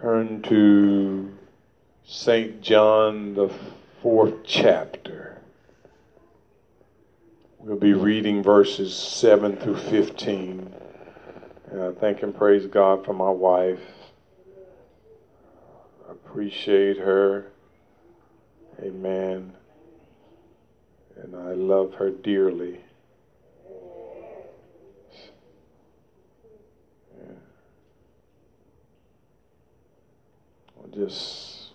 Turn to St. John, the fourth chapter. We'll be reading verses 7 through 15. And I thank and praise God for my wife. I appreciate her. Amen. And I love her dearly. Just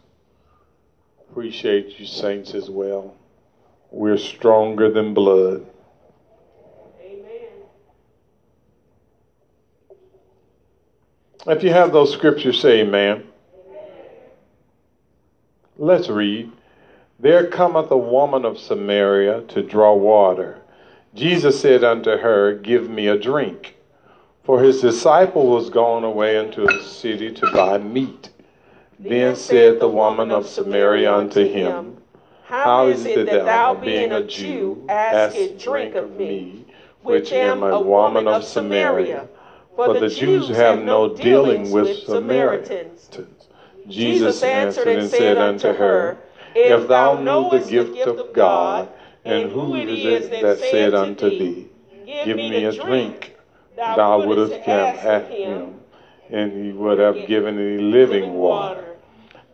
appreciate you, saints, as well. We're stronger than blood. Amen. If you have those scriptures, say amen. amen. Let's read. There cometh a woman of Samaria to draw water. Jesus said unto her, Give me a drink. For his disciple was gone away into a city to buy meat. Then said the woman of Samaria unto him, How is it that thou, being a Jew, askest drink of me, which am a woman of Samaria? For the Jews have no dealings with Samaritans. Jesus answered and said unto her, If thou know the gift of God, and who it is that said unto thee, Give me a drink, thou wouldst have asked him, and he would have given thee living water.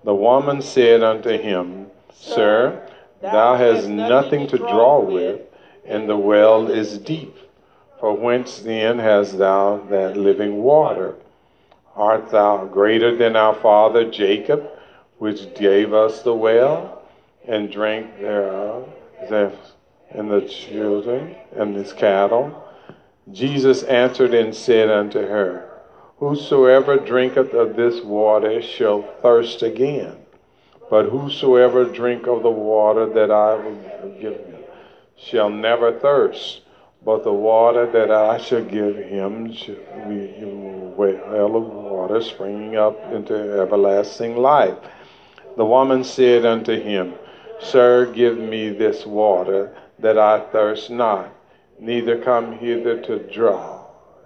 The woman said unto him, Sir, thou hast nothing to draw with, and the well is deep. For whence then hast thou that living water? Art thou greater than our father Jacob, which gave us the well, and drank thereof, and the children, and his cattle? Jesus answered and said unto her, Whosoever drinketh of this water shall thirst again. But whosoever drink of the water that I will give him shall never thirst. But the water that I shall give him shall be a well of water springing up into everlasting life. The woman said unto him, Sir, give me this water that I thirst not, neither come hither to draw.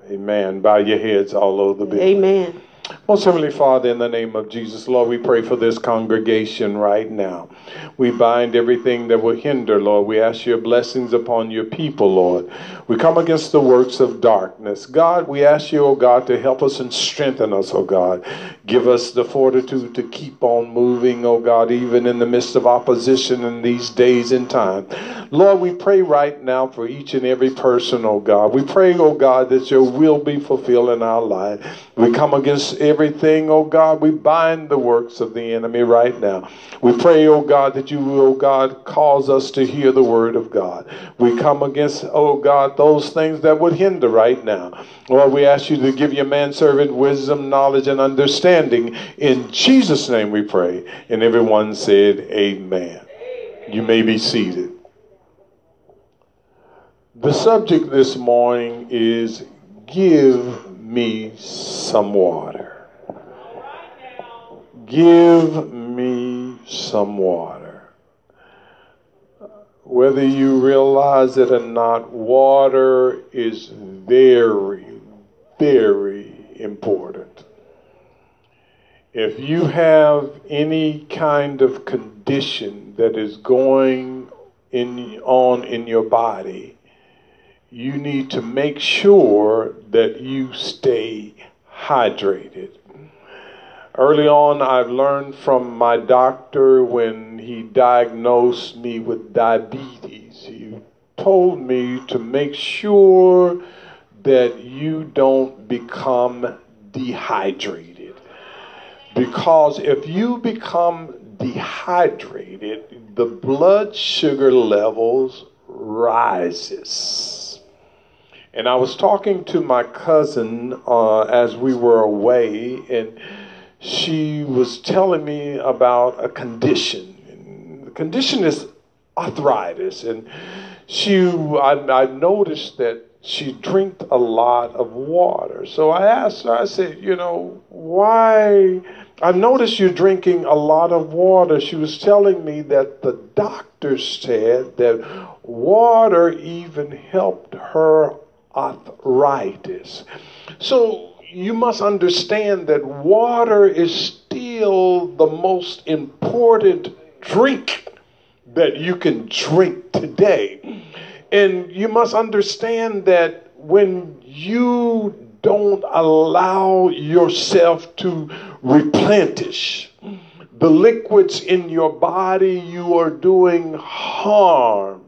Amen. Bow your heads all over the building. Amen. Most Heavenly Father, in the name of Jesus, Lord, we pray for this congregation right now. We bind everything that will hinder, Lord. We ask your blessings upon your people, Lord. We come against the works of darkness. God, we ask you, oh God, to help us and strengthen us, oh God. Give us the fortitude to keep on moving, oh God, even in the midst of opposition in these days and time. Lord, we pray right now for each and every person, oh God. We pray, oh God, that your will be fulfilled in our life. We come against everything, oh God. We bind the works of the enemy right now. We pray, oh God, that you oh God, cause us to hear the word of God. We come against, oh God, those things that would hinder right now. Lord, we ask you to give your manservant wisdom, knowledge, and understanding. In Jesus' name we pray. And everyone said, Amen. You may be seated. The subject this morning is give me some water. Give me some water. Whether you realize it or not, water is very, very important. If you have any kind of condition that is going in, on in your body, you need to make sure that you stay hydrated. Early on, I've learned from my doctor when he diagnosed me with diabetes, he told me to make sure that you don't become dehydrated. Because if you become dehydrated, the blood sugar levels rises. And I was talking to my cousin uh, as we were away, and she was telling me about a condition. The condition is arthritis, and she, I, I noticed that she drank a lot of water. So I asked her, I said, you know, why? I noticed you're drinking a lot of water. She was telling me that the doctor said that water even helped her arthritis. So you must understand that water is still the most important drink that you can drink today. And you must understand that when you don't allow yourself to replenish the liquids in your body, you are doing harm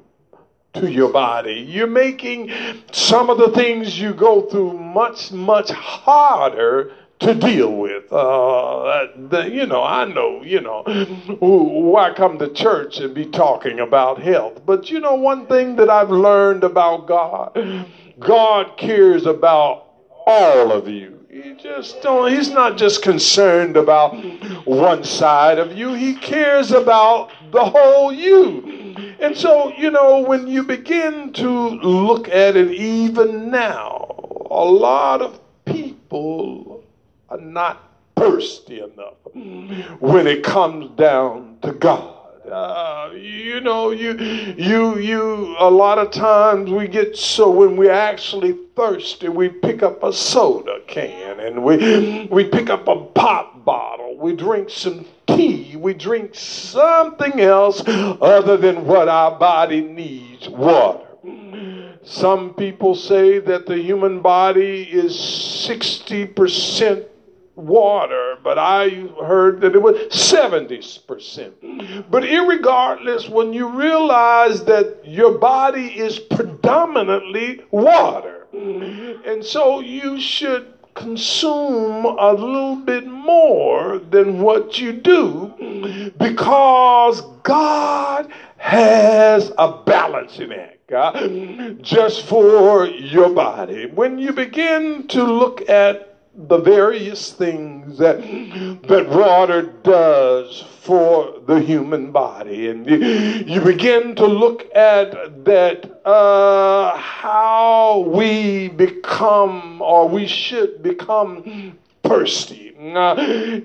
to your body. You're making some of the things you go through much, much harder to deal with. Uh, the, you know, I know, you know, why come to church and be talking about health? But you know, one thing that I've learned about God, God cares about all of you. He just don't, he's not just concerned about one side of you, he cares about the whole you. And so, you know, when you begin to look at it even now, a lot of people are not thirsty enough when it comes down to God. Uh, you know, you, you, you, a lot of times we get so when we're actually thirsty, we pick up a soda can and we, we pick up a pop bottle. We drink some tea. We drink something else other than what our body needs water. Some people say that the human body is 60% water, but I heard that it was 70%. But regardless, when you realize that your body is predominantly water, and so you should consume a little bit more than what you do because God has a balancing act uh, just for your body. When you begin to look at the various things that that water does for the human body and you begin to look at that uh, how we become or we should become thirsty. Uh,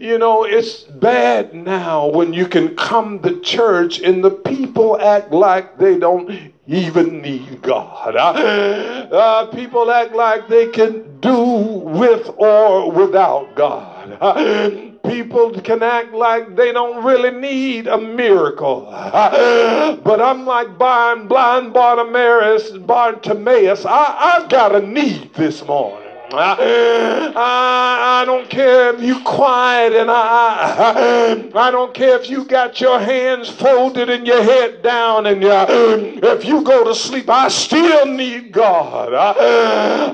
you know, it's bad now when you can come to church and the people act like they don't even need God. Uh, uh, people act like they can do with or without God. Uh, people can act like they don't really need a miracle. but I'm like blind, blind Bartimaeus, Bartimaeus. I, I've got a need this morning. I, I, I, don't care if you quiet and I, I don't care if you got your hands folded and your head down and if you go to sleep, I still need God. Ah,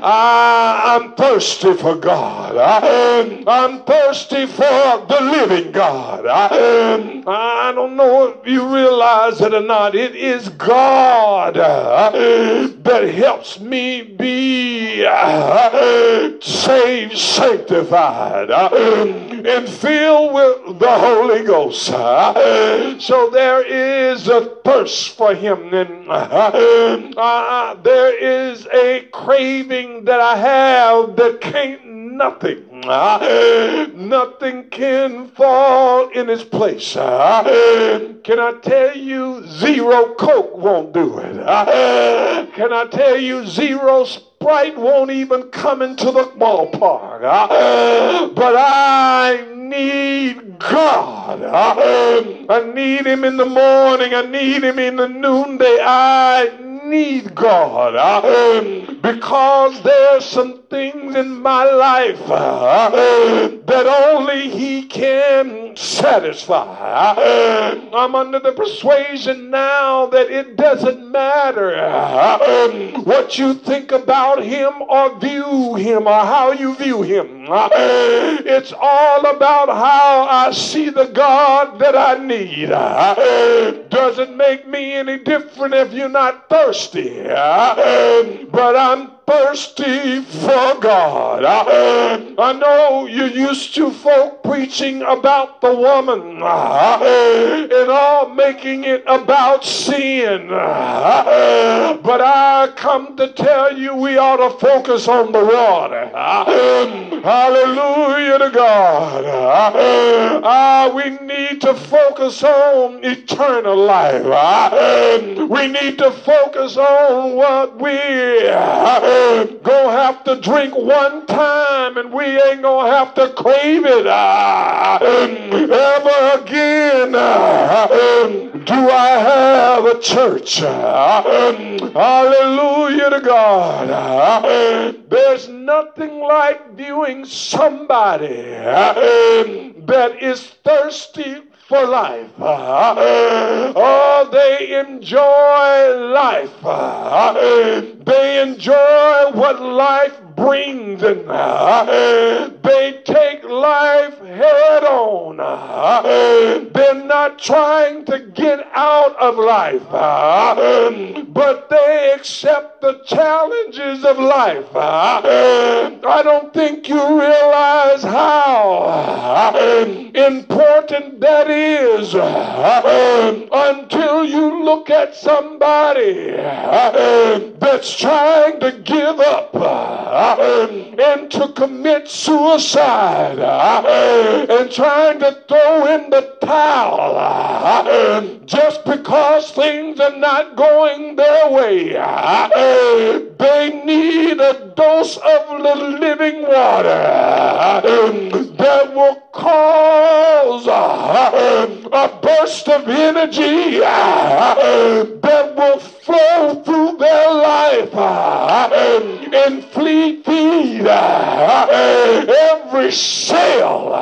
I, I, am thirsty for God. I, I'm thirsty for the living God. I, I don't know if you realize it or not. It is God that helps me be saved, sanctified, uh, and filled with the Holy Ghost. Uh, so there is a thirst for Him, and uh, there is a craving that I have that can't nothing. nothing can fall in its place. can I tell you, zero Coke won't do it? can I tell you, zero Sprite won't even come into the ballpark. but I need God. I need Him in the morning. I need Him in the noonday. I need God uh, because there's some things in my life uh, that only He can satisfy. I'm under the persuasion now that it doesn't matter uh, what you think about Him or view Him or how you view Him. It's all about how I see the God that I need. Doesn't make me any different if you're not thirsty thirsty, but I'm thirsty for God. I know you used to folk preaching about the woman and all making it about sin. But I come to tell you we ought to focus on the water. Hallelujah to God. Uh, we need to focus on eternal life. We need to focus on what we we're gonna have to drink one time and we ain't gonna have to crave it uh, um, ever again. Uh, um, do I have a church? Uh, um, hallelujah to God. Uh, there's nothing like viewing somebody uh, that is thirsty for life. Oh, they enjoy life. They enjoy what life brings and they take life head on. They're not trying to get out of life, but they accept the challenges of life. I don't think you realize how important that is until you look at somebody that's trying to give up and to commit suicide uh, and trying to throw in the towel uh, just because things are not going their way. Uh, they need a dose of the living water that will cause a burst of energy that will flow through their life feed every cell,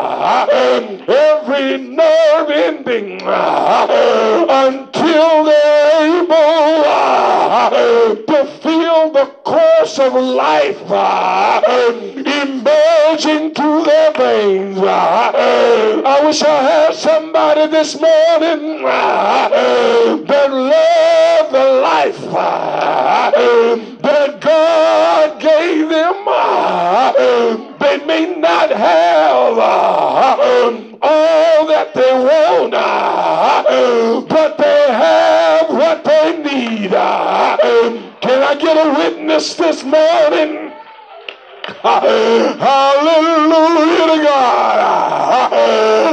every nerve ending until they're able to feel the course of life emerging through their veins. I wish I had somebody this morning that loved the life They may not have uh, all that they want, uh, but they have what they need. Uh, can I get a witness this morning? Hallelujah to God.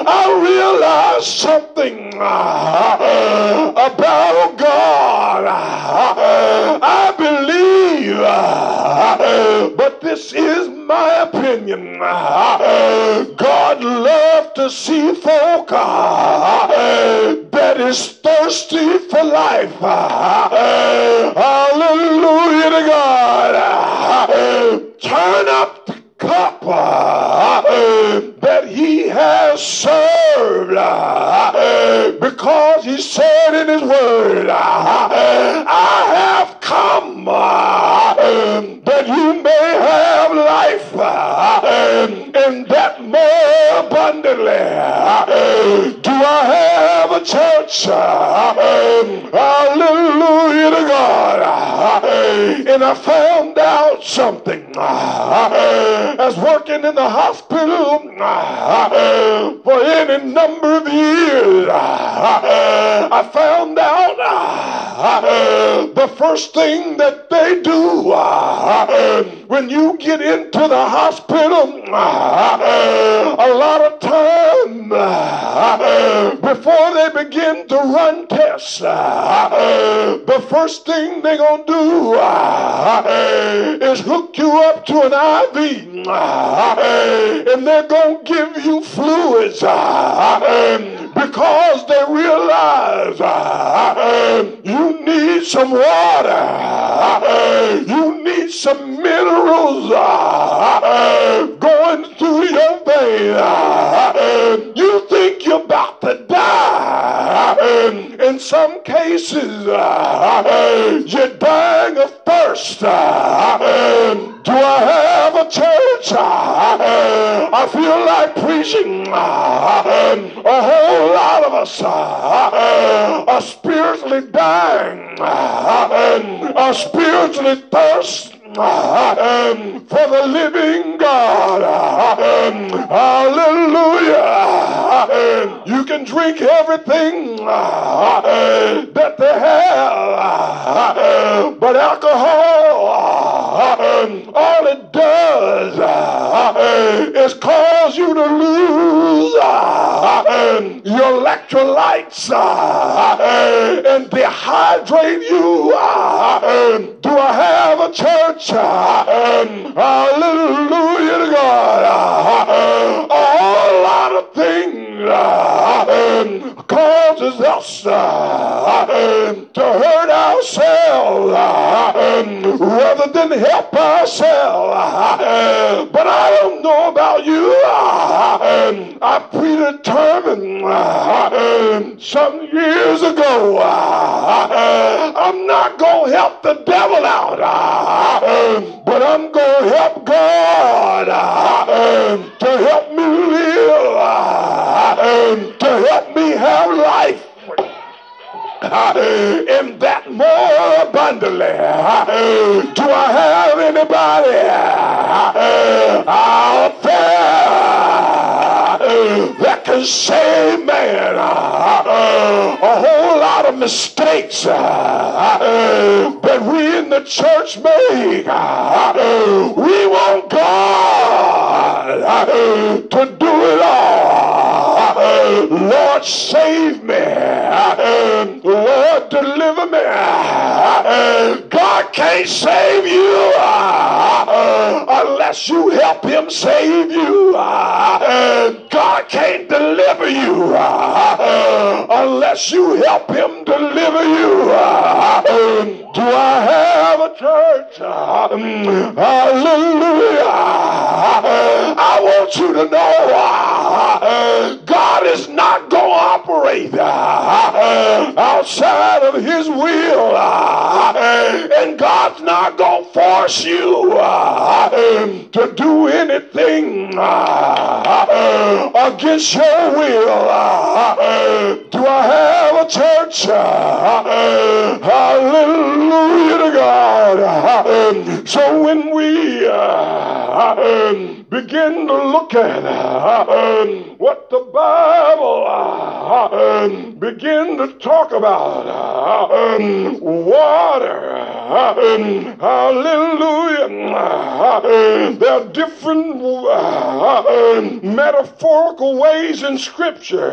I realize something about God. I believe, but this is my opinion. God loves to see folk uh, that is thirsty for life. Hallelujah to God. Turn up the cup uh, that he has served uh, because he said in his word, I have come that you may have life uh, and that more abundantly. Do I have a church? Uh, uh, hallelujah to God. And I found out something ah, as working in the hospital ah, for any number of years. Ah, I found out the first thing that they do when you get into the hospital, a lot of time before they begin to run tests, the first thing they're going to do is hook you up to an IV and they're going to give you fluids because they realize uh, you need some water, you need some minerals uh, going through your vein. You think you're about to die. In some cases, uh, you're dying of thirst. Do I have a church? I feel like preaching. A whole lot of us uh, are spiritually dying, uh, are spiritually thirsty Um, for the living God. Um, hallelujah. Um, you can drink everything that they have, but alcohol, all it does is cause you to lose your electrolytes and dehydrate you. Do I have a church? Hallelujah to God. A whole lot of things causes us to hurt rather than help ourselves. But I don't know about you. I predetermined some years ago. I'm not going to help the devil out, but I'm going to help God to help me live, to help me have life in that more abundantly. Do I have anybody out there that can say, man, a whole lot of mistakes that we in the church make? We want God to do it all. Lord, save me. Lord, deliver me. God can't save you uh, unless you help him save you. Uh, God can't deliver you uh, unless you help him deliver you. Do I have a church? Hallelujah. I want you to know God is not going to operate uh, uh, outside of his will. Uh, and God's not going to force you to do anything against your will. Do I have a church? Hallelujah to God. So when we begin to look at what the Bible uh, begin to talk about uh, water. Uh, hallelujah. There are different metaphorical ways in Scripture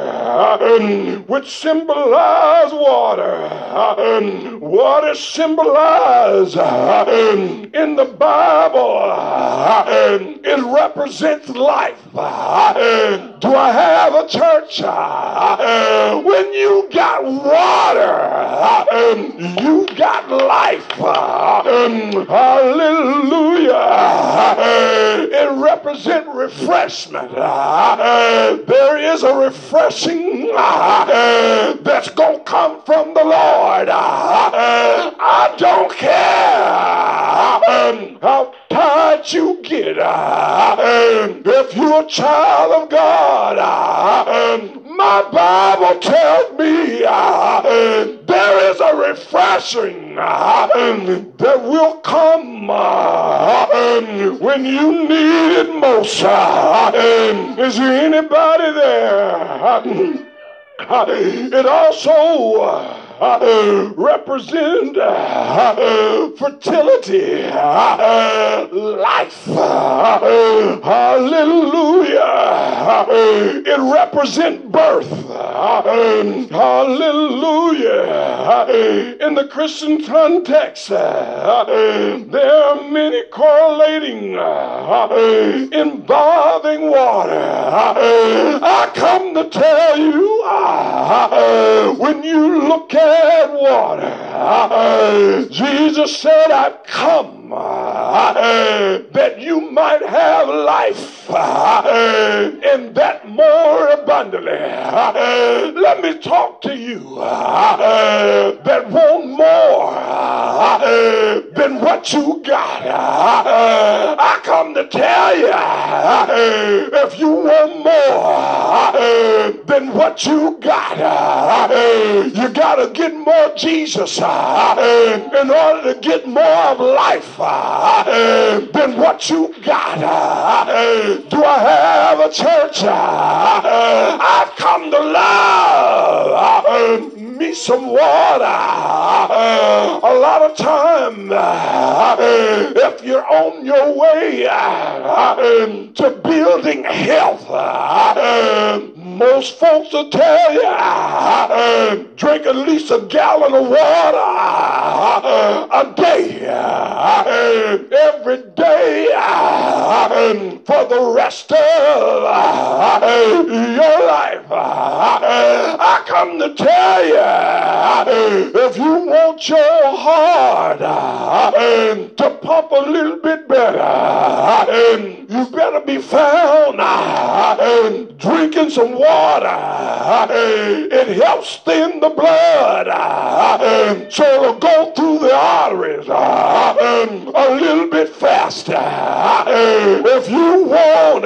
which symbolize water. Water symbolized in the Bible. It represents life. Do I have a church? When you got water, you got life. Hallelujah. It represents refreshment. There is a refreshing that's going to come from the Lord. I don't care how tired you get. If you're a child of God, my Bible tells me uh, there is a refreshing uh, that will come uh, when you need it most. Is there anybody there? It also uh, represent fertility, life. Hallelujah. It represents birth. Hallelujah. In the Christian context, there are many correlating involving water. I come to tell you Ah, when you look at water. Jesus said, I've come. That you might have life. And that more abundantly. Let me talk to you. That want more. Than what you got. I come to tell you if you want more than what you got, you got to get more Jesus Uh, in order to get more of life uh, than what you got. Uh, do I have a church? I've come to love me some water. A lot of time, if you're on your way to building health, most folks will tell you drink at least a gallon of water a day, every day for the rest of your life. I come to tell you if you want your heart to pump a little bit better, you better be found drinking some water. It helps thin the blood so it'll go through the arteries a little bit faster. If you want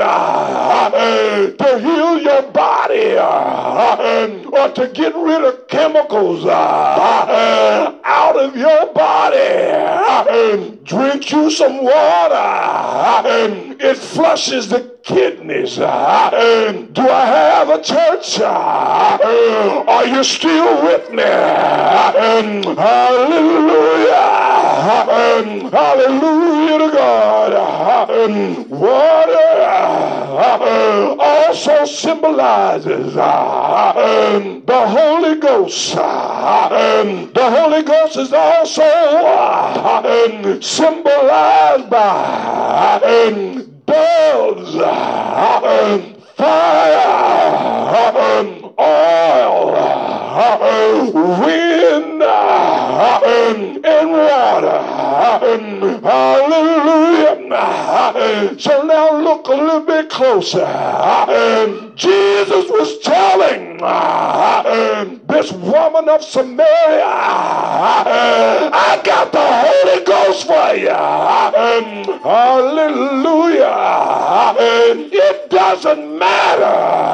to heal your body or to get rid of chemicals out of your body, drink you some water. It flushes the kidneys. Do I have a church? Uh, are you still with me? Hallelujah. Hallelujah to God. Water uh, also symbolizes uh, the Holy Ghost. The Holy Ghost is also symbolized by doves, um, fire, um, oil, um, wind, and water. Hallelujah. So now look a little bit closer. Jesus was telling this woman of Samaria, I got the Holy Ghost for you. Hallelujah. It doesn't matter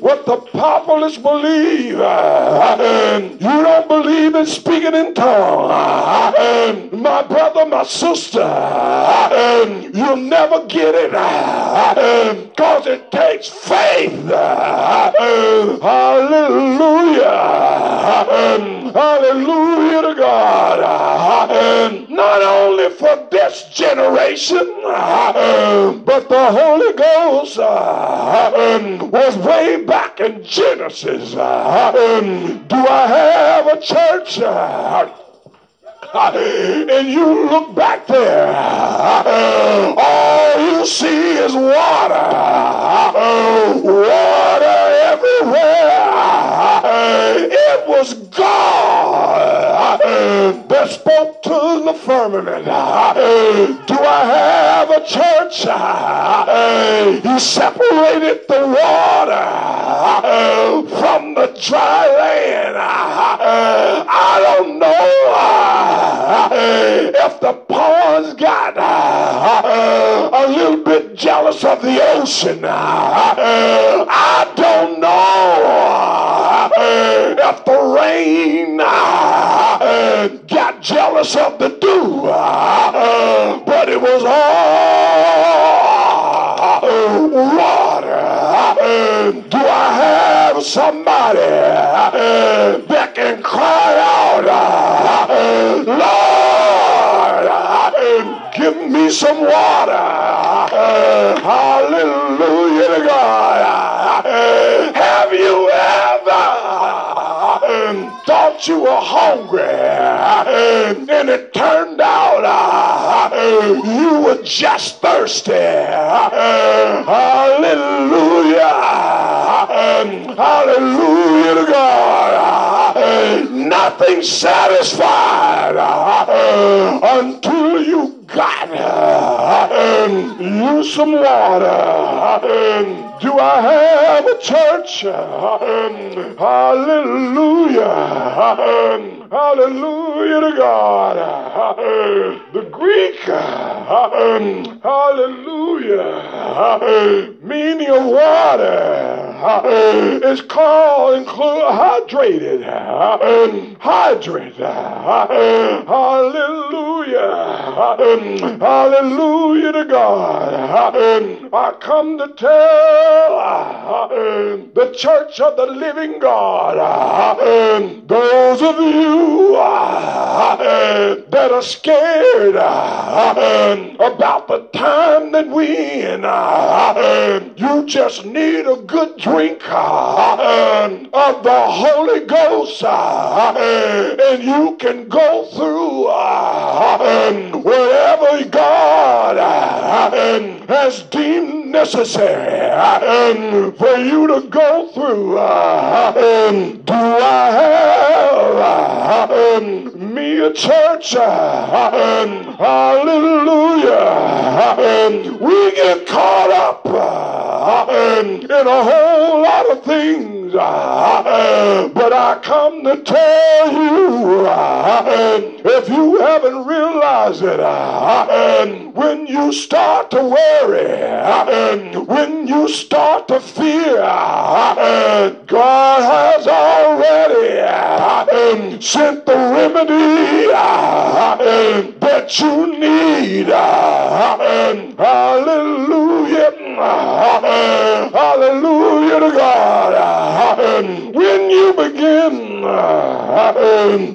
what the populace believe. You don't believe in speaking in tongues. My brother, my sister, um, you'll never get it uh, um, because it takes faith. Uh, um, hallelujah. Hallelujah to God. Uh, not only for this generation, but the Holy Ghost was way back in Genesis. Do I have a church? and you look back there, all you see is water. Water everywhere. It was God that spoke to the firmament. Do I have a church? He separated the water from the dry land. I don't know if the ponds got uh, a little bit jealous of the ocean. Uh, I don't know uh, if the rain got jealous of the dew, but it was all. Do I have somebody uh, that can cry out, uh, Lord, uh, give me some water? Hallelujah to God. Have you ever you were hungry and it turned out uh, you were just thirsty? Hallelujah. Hallelujah to God. Nothing satisfied uh, until you got uh, you some water. Do I have a church? Um, hallelujah. Um, Hallelujah to God. The Greek, hallelujah, meaning of water is called include hydrated. Hydrate. Hallelujah. Hallelujah to God. I come to tell the church of the living God, those of you that are scared uh, about the time that we in, uh, you just need a good drink drink of the Holy Ghost and you can go through whatever God has deemed necessary for you to go through. Uh, um, do I have uh, um, me a church? Uh, um, hallelujah. We get caught up in a whole lot of things. But I come to tell you, if you haven't realized it, when you start to worry, when you start to fear, God has already sent the remedy that you need. Hallelujah. Hallelujah to God. When you begin uh,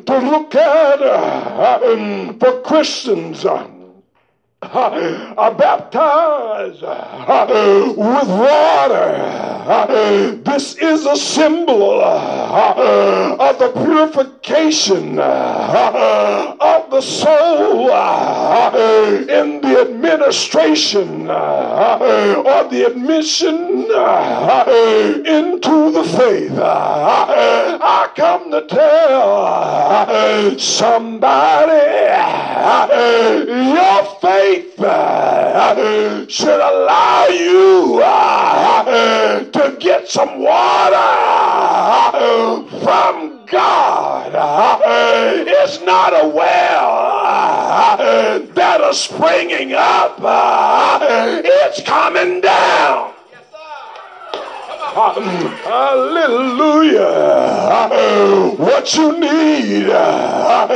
to look at uh, for Christians, uh, are baptized with water. This is a symbol of the purification of the soul in the administration or the admission into the faith. I come to tell somebody your faith uh, should allow you uh, to get some water from God. It's not a well that is springing up. It's coming down. Hallelujah. What you need uh,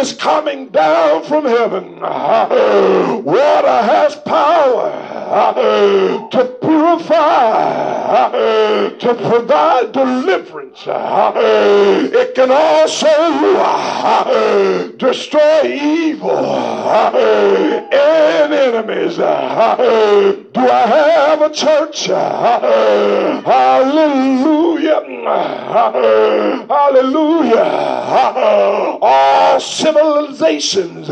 is coming down from heaven. Water has power uh, to purify, uh, to provide deliverance. It can also destroy evil and enemies. Do I have a church? Hallelujah. Hallelujah. All civilizations,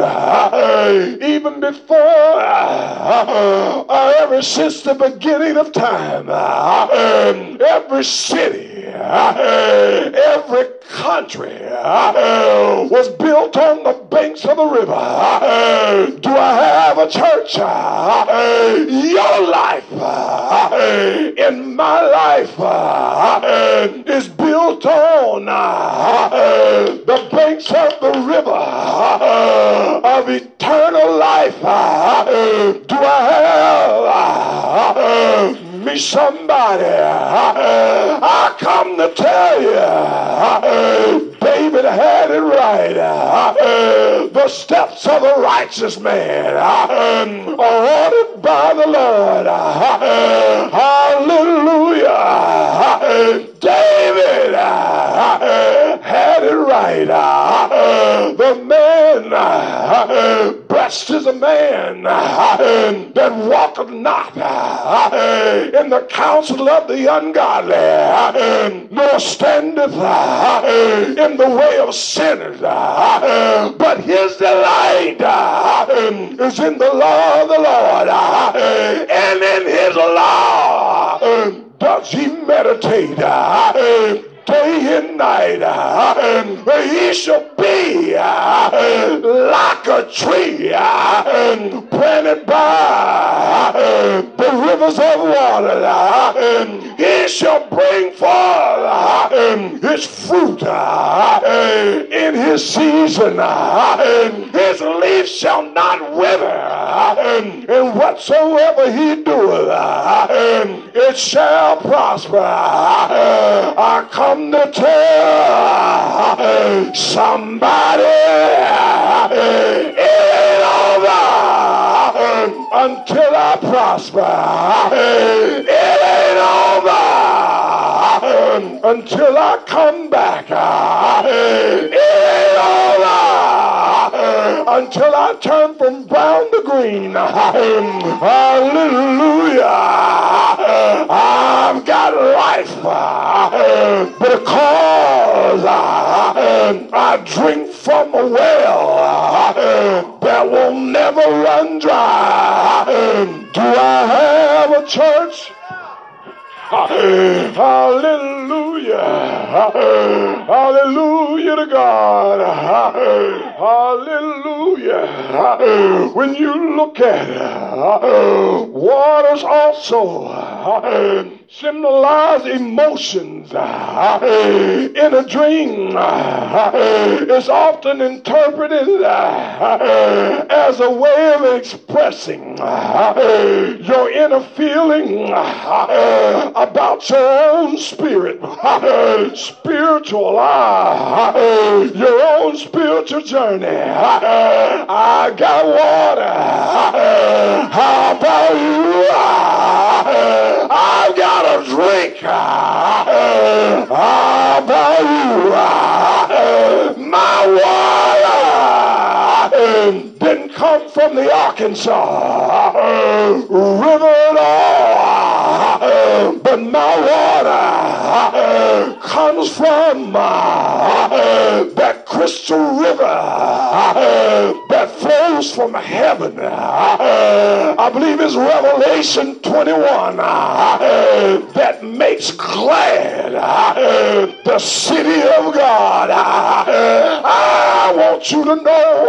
even before, ever since the beginning of time, every city, every country was built on the banks of the river. Do I have a church? Your life in my life is built on the banks of the river of eternal life. Do I have me somebody. I come to tell you, David had it right. The steps of the righteous man are ordered by the Lord. Hallelujah. David uh, had it right. Uh, the man uh, blessed is a man that walketh not in the counsel of the ungodly, nor standeth in the way of sinners, but his delight is in the law of the Lord, and in his law does he meditate day and night. Uh, and he shall be uh, like a tree uh, planted by the rivers of water. And he shall bring forth his fruit in his season. His leaf shall not wither. And whatsoever he doeth, it shall prosper. I come to tell somebody it over until I prosper. It ain't over until I come back. It ain't over until I turn from brown to green. Hallelujah. I've got life because I drink from a well that will never run dry. Do I have a church? Hallelujah. Hallelujah to God. Hallelujah. When you look at uh, waters also uh, symbolize emotions uh, in a dream is often interpreted as a way of expressing your inner feeling about your own spirit spiritual your own spiritual journey I got water how about you I've got a drink. How about you? My water didn't come from the Arkansas River at all, but my water comes from that crystal river that flows from heaven. I believe it's Revelation 21 that makes glad the city of God. I want you to know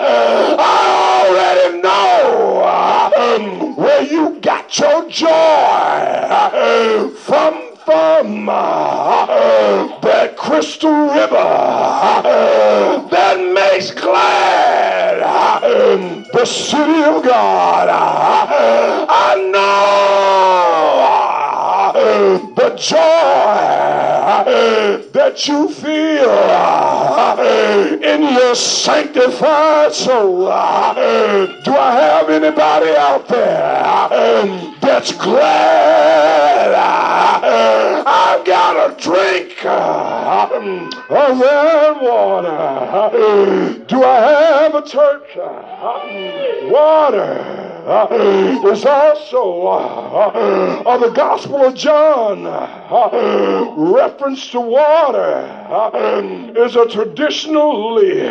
I already know um, where you got your joy from from uh, that crystal river uh, that makes glad uh, the city of God. I know the joy that you feel in your sanctified soul. Do I have anybody out there that's glad I've got a drink of that water? Do I have a church? Water Uh, is also uh, of the Gospel of John. Uh, reference to water is a traditionally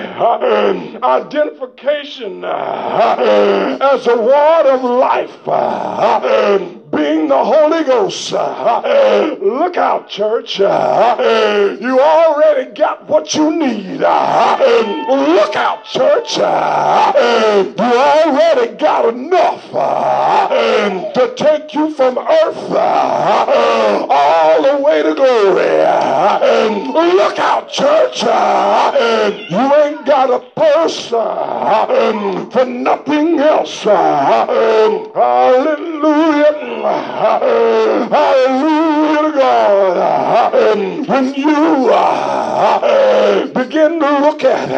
identification as a water of life being the Holy Ghost. Look out, church. You already got what you need. Look out, church. You already got enough to take you from earth all the way to glory. Look out, church. You ain't got a purse for nothing else. Hallelujah. Hallelujah God. When you uh, begin to look at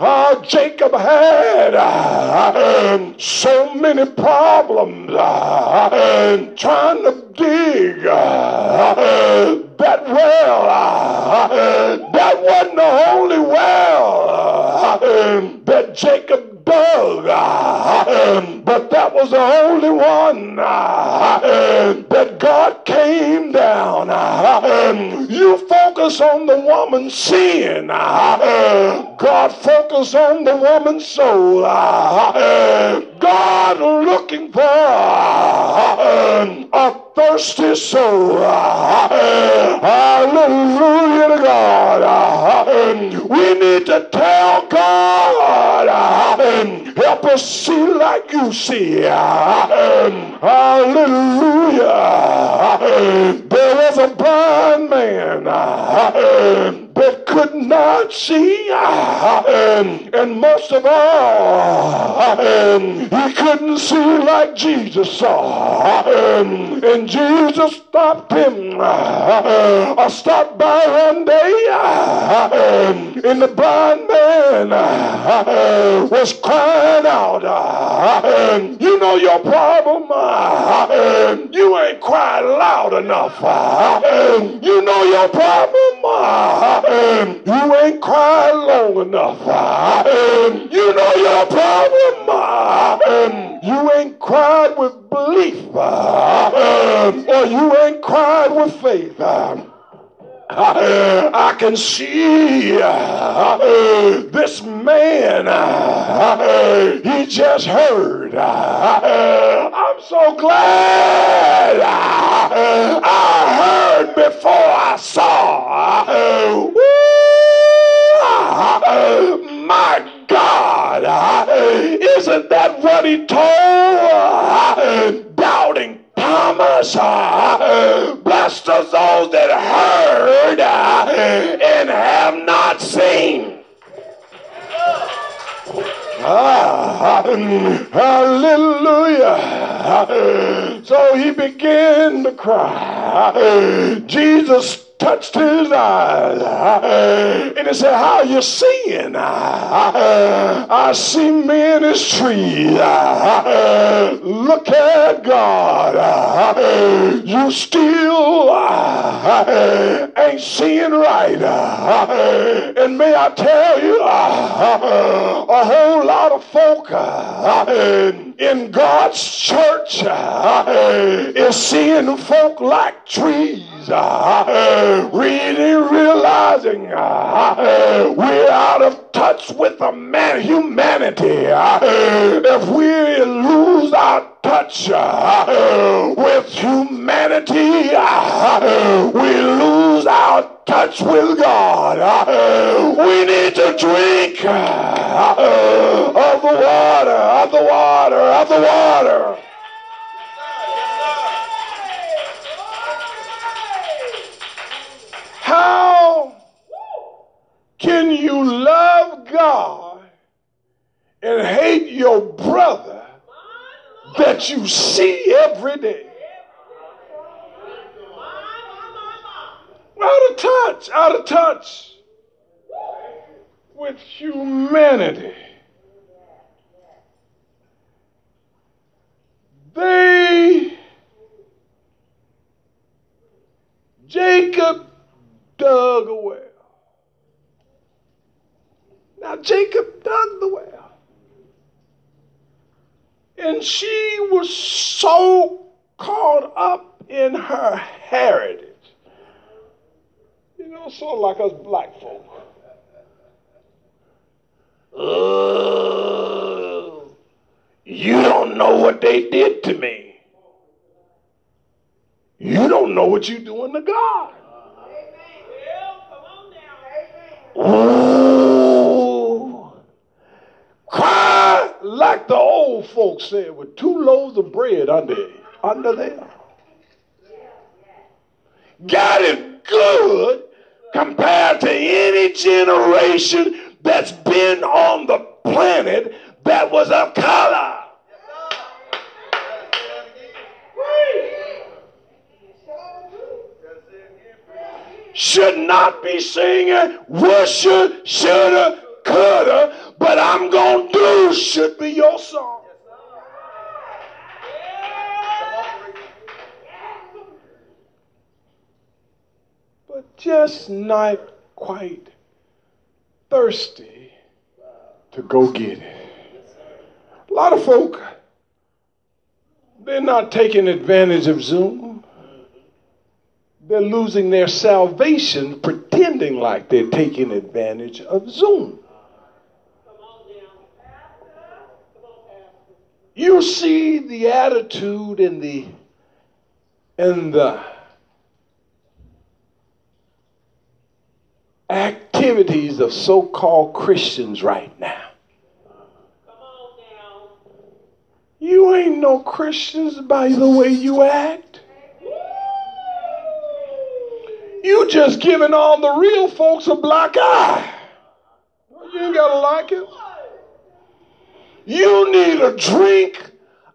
how Jacob had uh, so many problems trying to dig that well, that wasn't the only well that Jacob dug, but that was the only one that God came down. You focus on the woman's sin. God focus on the woman's soul. God looking for a thirsty soul. Uh, hallelujah to God. Uh, we need to tell God, uh, help us see like you see. Hallelujah. There was a blind man that could not see, and most of all, he couldn't see like Jesus saw. And Jesus stopped him. I stopped by one day, and the blind man was crying out. You know your problem? You ain't crying loud enough. You know your problem? Problem. You ain't cried long enough. Ah. Um, you know your problem. Ah. Um, you ain't cried with belief. Ah. Or you ain't cried with faith. I can see uh, this man. Uh, he just heard. Uh, I'm so glad I heard before I saw. My God, isn't that what he told doubting Thomas? Blessed are those that heard and have not seen. Ah, hallelujah. So he began to cry. Jesus touched his eyes. And he said, How you seeing? I see men as trees. Look at God. You still ain't seeing right. And may I tell you, a whole lot of folk in God's church is seeing folk like trees really realizing uh, we're out of touch with the man, humanity. If we lose our touch with humanity, we lose our touch with God. We need to drink of the water, of the water, of the water. How can you love God and hate your brother that you see every day? Out of touch, out of touch with humanity. They, Jacob dug a well. Now Jacob dug the well. And she was so caught up in her heritage. You know, sort of like us black folk. Uh, you don't know what they did to me. You don't know what you're doing to God. Ooh. Cry like the old folks said with two loaves of bread under, under there. Got it good compared to any generation that's been on the planet that was of color. should not be singing woulda, shoulda, coulda, but I'm going to do should be your song. But just not quite thirsty to go get it. A lot of folk, they're not taking advantage of Zoom. They're losing their salvation pretending like they're taking advantage of Zoom. You see the attitude and the and the activities of so-called Christians right now. You ain't no Christians by the way you act. You just giving all the real folks a black eye. You ain't gotta like it. You need a drink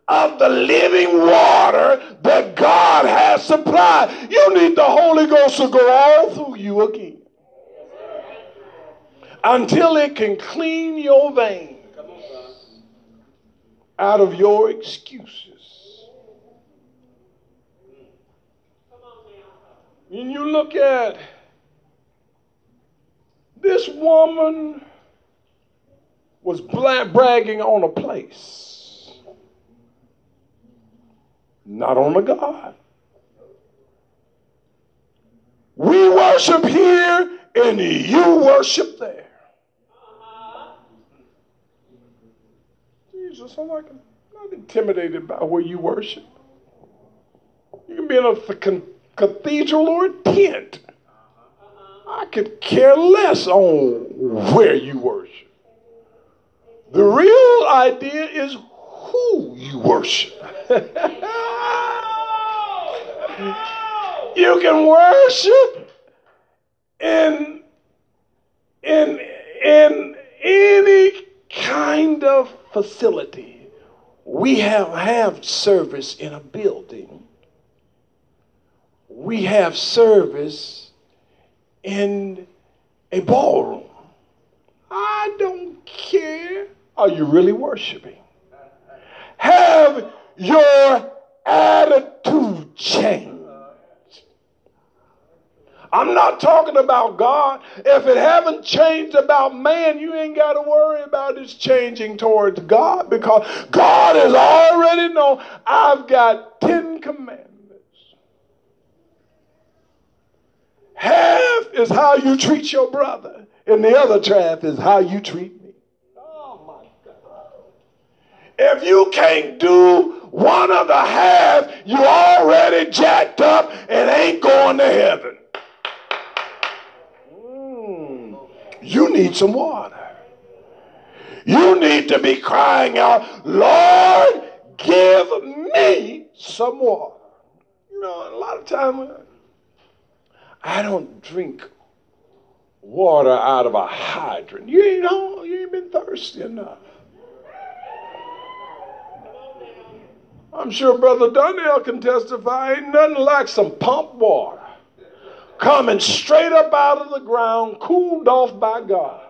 of the living water that God has supplied. You need the Holy Ghost to go all through you again until it can clean your veins out of your excuses. When you look at This woman was bragging on a place, not on a God. We worship here and you worship there. Jesus, I'm like, not intimidated by where you worship. You can be in a cathedral or a tent. I could care less on where you worship. The real idea is who you worship. you can worship in in in any kind of facility. We have have service in a building. We have service in a ballroom. I don't care. Are you really worshiping? Have your attitude changed. I'm not talking about God. If it haven't changed about man, you ain't got to worry about it changing towards God because God has already known I've got 10 commandments. Half is how you treat your brother, and the other half is how you treat me. Oh my God. If you can't do one of the half, you already jacked up and ain't going to heaven. Mm. You need some water. You need to be crying out, Lord, give me some water. You know, a lot of time uh, I don't drink water out of a hydrant. You ain't you ain't been thirsty enough. I'm sure Brother Donnell can testify, ain't nothing like some pump water coming straight up out of the ground, cooled off by God.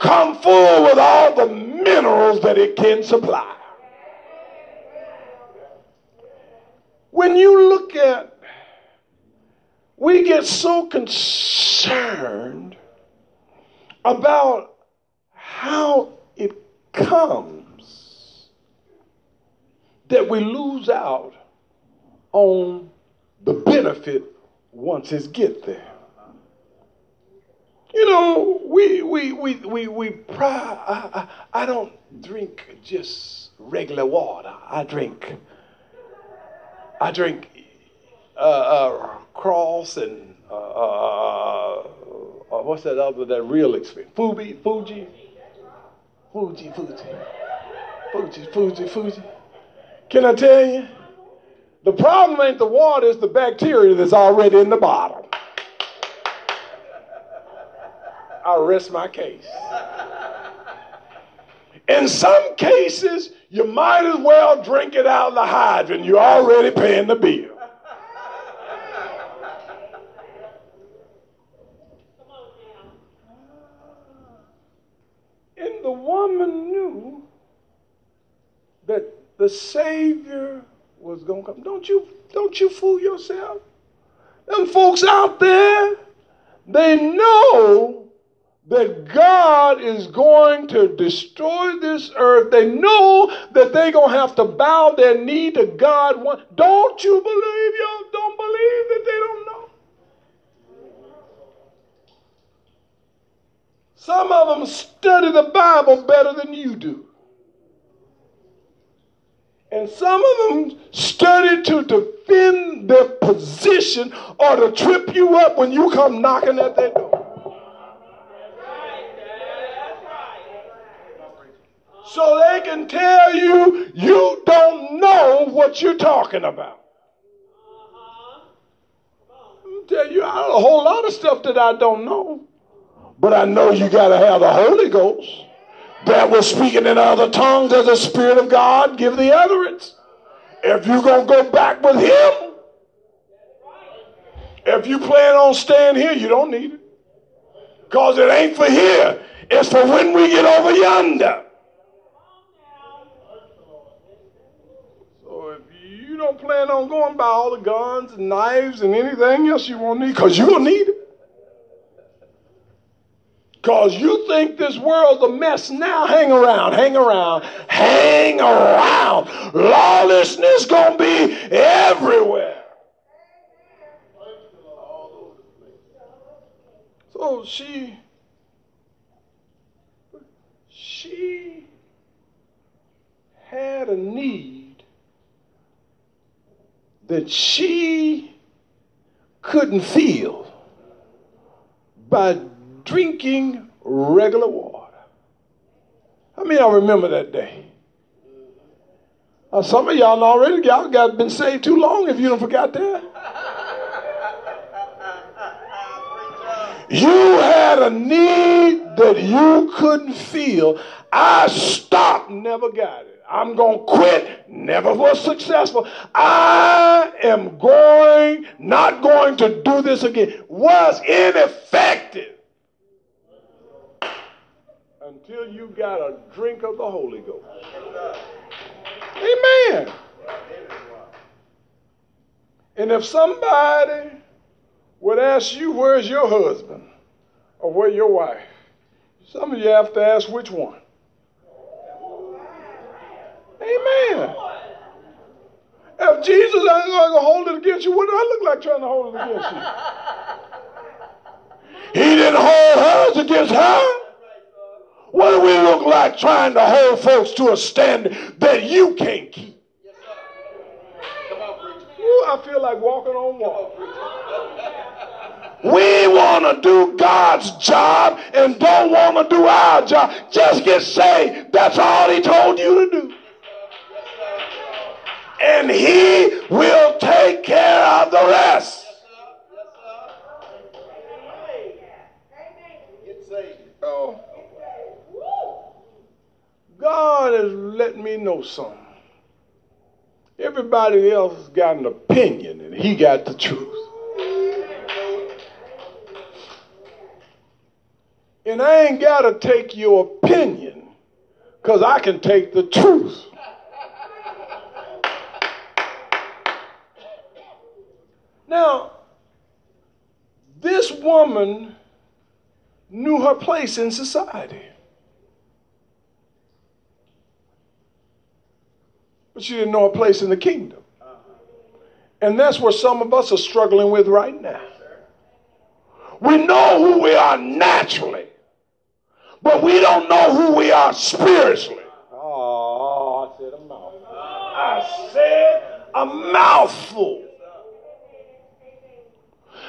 Come full with all the minerals that it can supply. When you look at, we get so concerned about how it comes that we lose out on the benefit once it get there. You know, we we we we we. I, I, I don't drink just regular water. I drink. I drink uh, uh, cross and uh, uh, uh what's that other that real experience? Fuji, Fuji, Fuji, Fuji, Fuji, Fuji, Fuji. Can I tell you? The problem ain't the water, it's the bacteria that's already in the bottle. I rest my case. In some cases, you might as well drink it out of the hydrant. You're already paying the bill. And the woman knew the Savior was gonna come. Don't you don't you fool yourself. Them folks out there, they know that God is going to destroy this earth. They know that they're going to have to bow their knee to God. Don't you believe? Y'all don't believe that they don't know? Some of them study the Bible better than you do. And some of them study to defend their position or to trip you up when you come knocking at their door. So they can tell you you don't know what you're talking about. i tell you a whole lot of stuff that I don't know. But I know you got to have the Holy Ghost that was speaking in other tongues as the Spirit of God give the utterance. If you're going to go back with Him, if you plan on staying here, you don't need it. Because it ain't for here, it's for when we get over yonder. So if you don't plan on going by all the guns and knives and anything else you won't need, because to need it. Because you think this world's a mess now. Hang around, hang around, hang around. Lawlessness gonna be everywhere. So she she had a need that she couldn't feel by drinking regular water. I mean, I remember that day. Uh, some of y'all already y'all got been saved too long if you don't forgot that. You had a need that you couldn't feel. I stopped, never got it. I'm going to quit, never was successful. I am going, not going to do this again. Was ineffective until you got a drink of the Holy Ghost. Amen. And if somebody would ask you, where's your husband? Or where your wife? Some of you have to ask which one. Amen. If Jesus ain't going to hold it against you, what do I look like trying to hold it against you? He didn't hold hers against her. What do we look like trying to hold folks to a standard that you can't keep? Ooh, I feel like walking on water. We want to do God's job and don't want to do our job. Just get saved. That's all He told you to do. And He will take care of the rest. God has let me know something. Everybody else has got an opinion, and He got the truth. And I ain't got to take your opinion because I can take the truth. Now, this woman knew her place in society. But you didn't know a place in the kingdom. And that's where some of us are struggling with right now. We know who we are naturally, but we don't know who we are spiritually. Oh, I said a mouthful. I said a mouthful.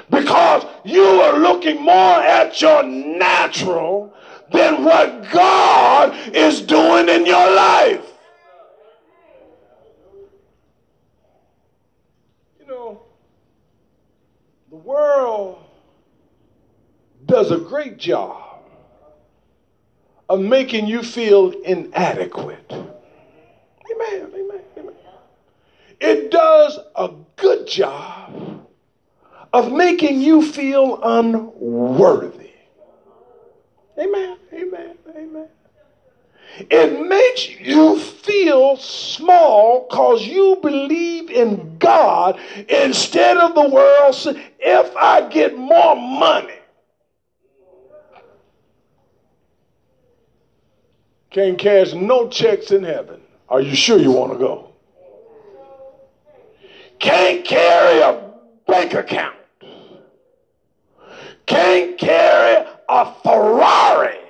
Because you are looking more at your natural than what God is doing in your life. You know, the world does a great job of making you feel inadequate. Amen, amen, amen. It does a good job of making you feel unworthy. Amen, amen, amen. It makes you feel small because you believe in God instead of the world. If I get more money, can't cash no checks in heaven. Are you sure you want to go? Can't carry a bank account. Can't carry a Ferrari.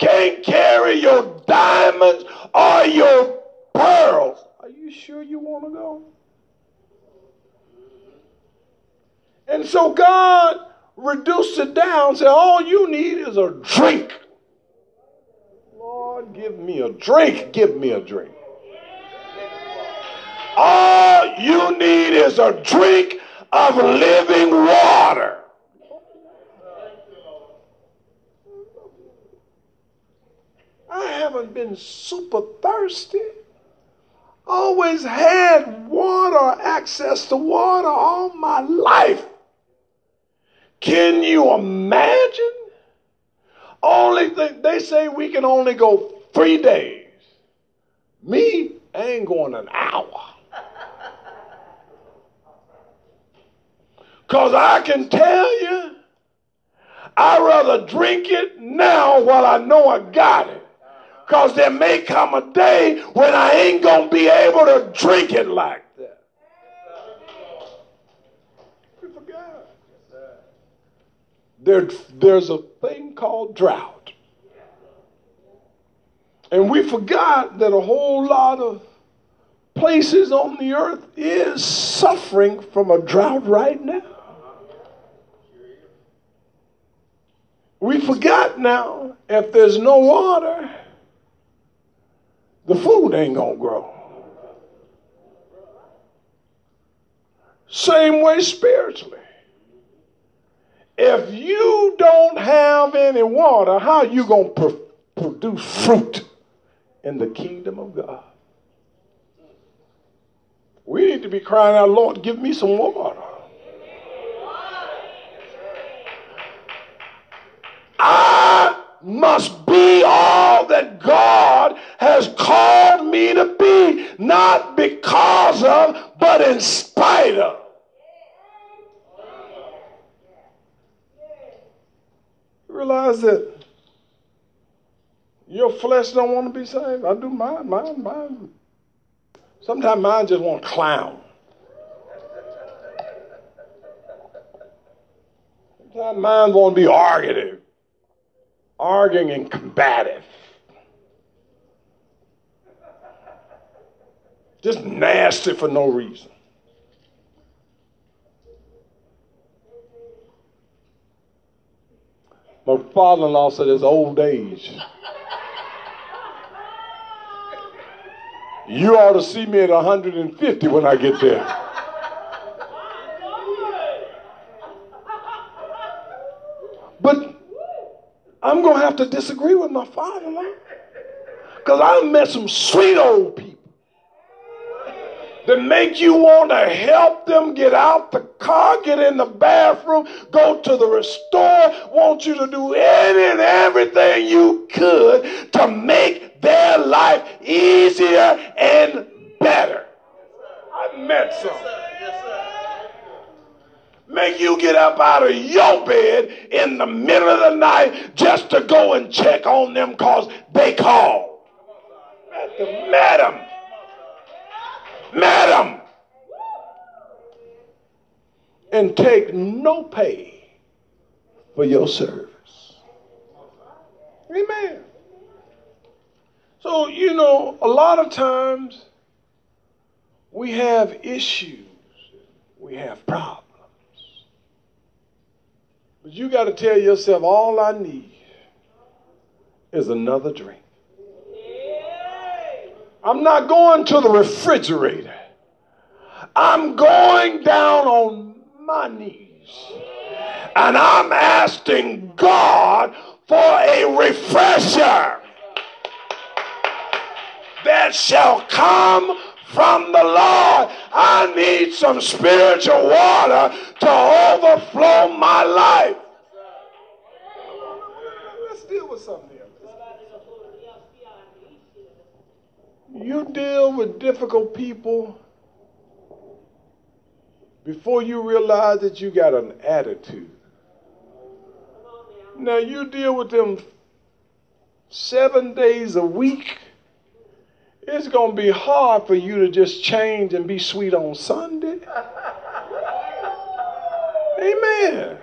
Can't carry your diamonds or your pearls. Are you sure you want to go? And so God reduced it down, said, All you need is a drink. Lord, give me a drink. Give me a drink. All you need is a drink of living water. I haven't been super thirsty. Always had water, access to water all my life. Can you imagine? Only they say we can only go three days. Me, I ain't going an hour. Because I can tell you, I'd rather drink it now while I know I got it. Because there may come a day when I ain't going to be able to drink it like that. We forgot. There, there's a thing called drought. And we forgot that a whole lot of places on the earth is suffering from a drought right now. We forgot now if there's no water, the food ain't gonna grow. Same way spiritually. If you don't have any water, how are you gonna pr- produce fruit in the kingdom of God? We need to be crying out, Lord, give me some water. I must be all that God not because of, but in spite of. You realize that your flesh don't want to be saved? I do mine, mine, mine. Sometimes mine just want to clown. Sometimes mine want to be arguing arguing and combative. Just nasty for no reason. My father in law said it's old age. You ought to see me at 150 when I get there. But I'm going to have to disagree with my father in law. Because I met some sweet old people that make you want to help them get out the car, get in the bathroom, go to the store, want you to do any and everything you could to make their life easier and better. I met some make you get up out of your bed in the middle of the night just to go and check on them because they called. Madam. Madam. And take no pay for your service. Amen. So, you know, a lot of times we have issues, we have problems. But you got to tell yourself, all I need is another drink. I'm not going to the refrigerator. I'm going down on my knees. And I'm asking God for a refresher that shall come from the Lord. I need some spiritual water to overflow my life. Let's deal with something You deal with difficult people before you realize that you got an attitude. Now you deal with them seven days a week it's going to be hard for you to just change and be sweet on Sunday. Amen.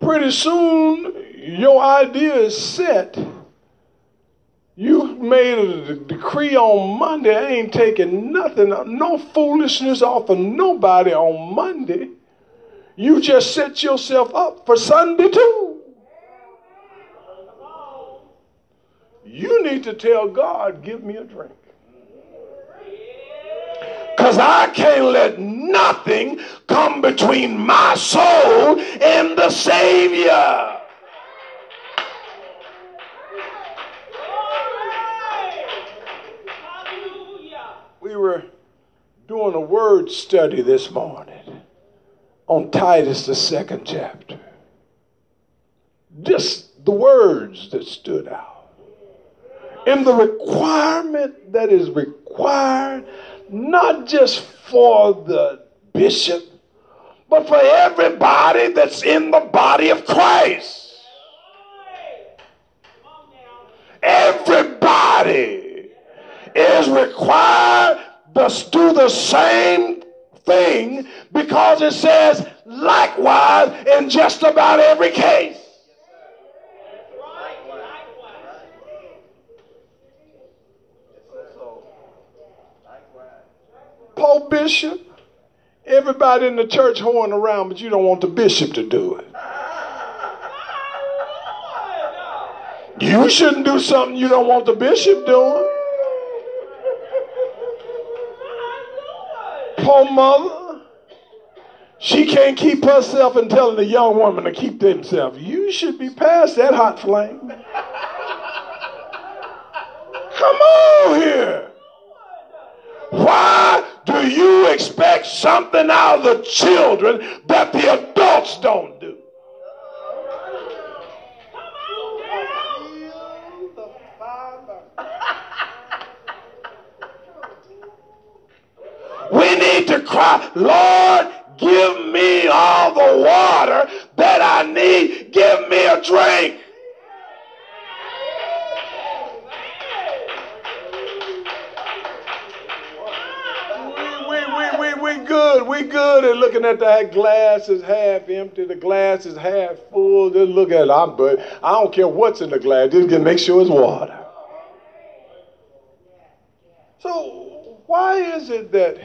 Pretty soon, your idea is set. You made a decree on Monday. I ain't taking nothing, uh, no foolishness off of nobody on Monday. You just set yourself up for Sunday too. You need to tell God, give me a drink. Because I can't let nothing come between my soul and the Savior. We were doing a word study this morning on Titus, the second chapter. Just the words that stood out And the requirement that is required not just for the bishop, but for everybody that's in the body of Christ. Everybody is required to do the same thing because it says likewise in just about every case. Pope Bishop, everybody in the church hoeing around, but you don't want the bishop to do it. You shouldn't do something you don't want the bishop doing. Mother. She can't keep herself and telling the young woman to keep themselves. You should be past that hot flame. Come on here. Why do you expect something out of the children that the adults don't need to cry, Lord, give me all the water that I need. Give me a drink. We, we, we good. We good at looking at that glass is half empty. The glass is half full. Just look at it. I'm, but I don't care what's in the glass. Just make sure it's water. So why is it that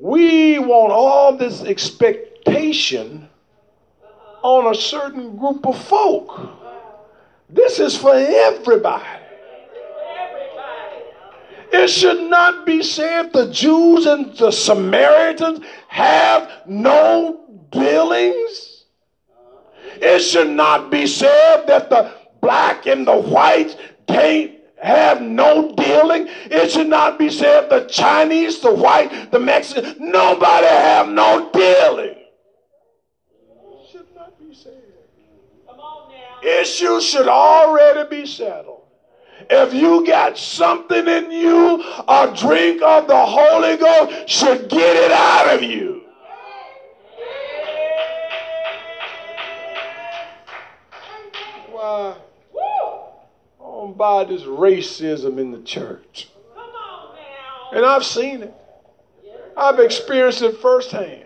we want all this expectation on a certain group of folk. This is for everybody. It should not be said the Jews and the Samaritans have no dealings. It should not be said that the black and the white can't have no dealing. It should not be said the Chinese, the white, the Mexican, nobody have no dealing. Should not be said. Issues should already be settled. If you got something in you, a drink of the Holy Ghost should get it out of you. Why? On by this racism in the church. And I've seen it. I've experienced it firsthand.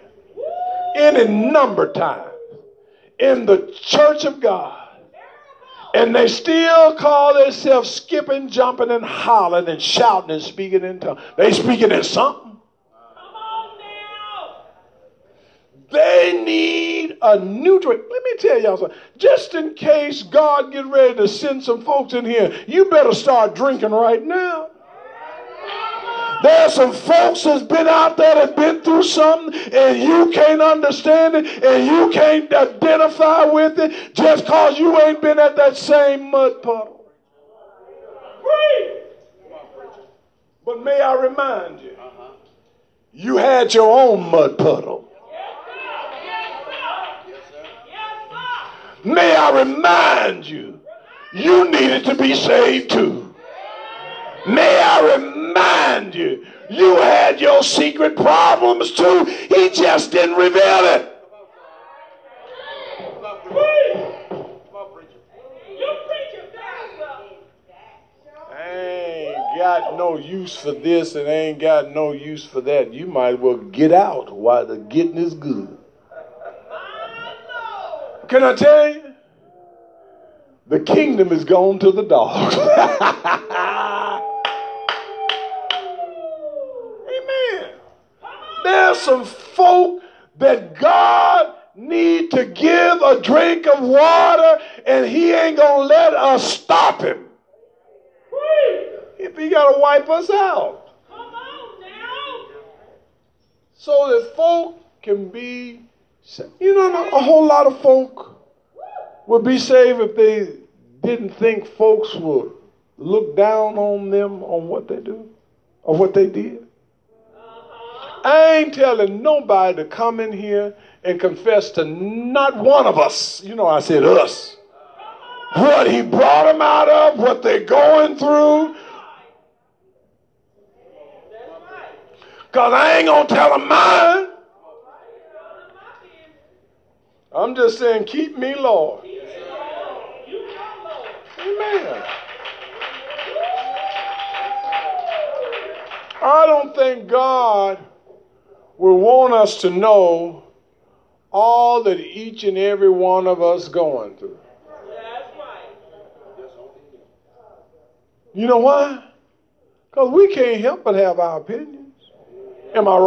Any number of times in the church of God. And they still call themselves skipping, jumping, and hollering and shouting and speaking in tongues. They speaking in something. They need a new drink. Let me tell y'all something. Just in case God get ready to send some folks in here, you better start drinking right now. There's some folks that's been out there that's been through something and you can't understand it and you can't identify with it just because you ain't been at that same mud puddle. But may I remind you, you had your own mud puddle. May I remind you, you needed to be saved too. May I remind you, you had your secret problems too. He just didn't reveal it. Ain't got no use for this and ain't got no use for that. You might as well get out while the getting is good. Can I tell you? The kingdom is gone to the dogs. Amen. There's some folk that God need to give a drink of water and he ain't going to let us stop him. If he got to wipe us out. So that folk can be you know, a whole lot of folk would be saved if they didn't think folks would look down on them on what they do or what they did. I ain't telling nobody to come in here and confess to not one of us. You know, I said us. What he brought them out of, what they're going through. Because I ain't going to tell them mine. I'm just saying, keep me, Lord. Amen. I don't think God will want us to know all that each and every one of us going through. You know why? Because we can't help but have our opinions. Am I wrong?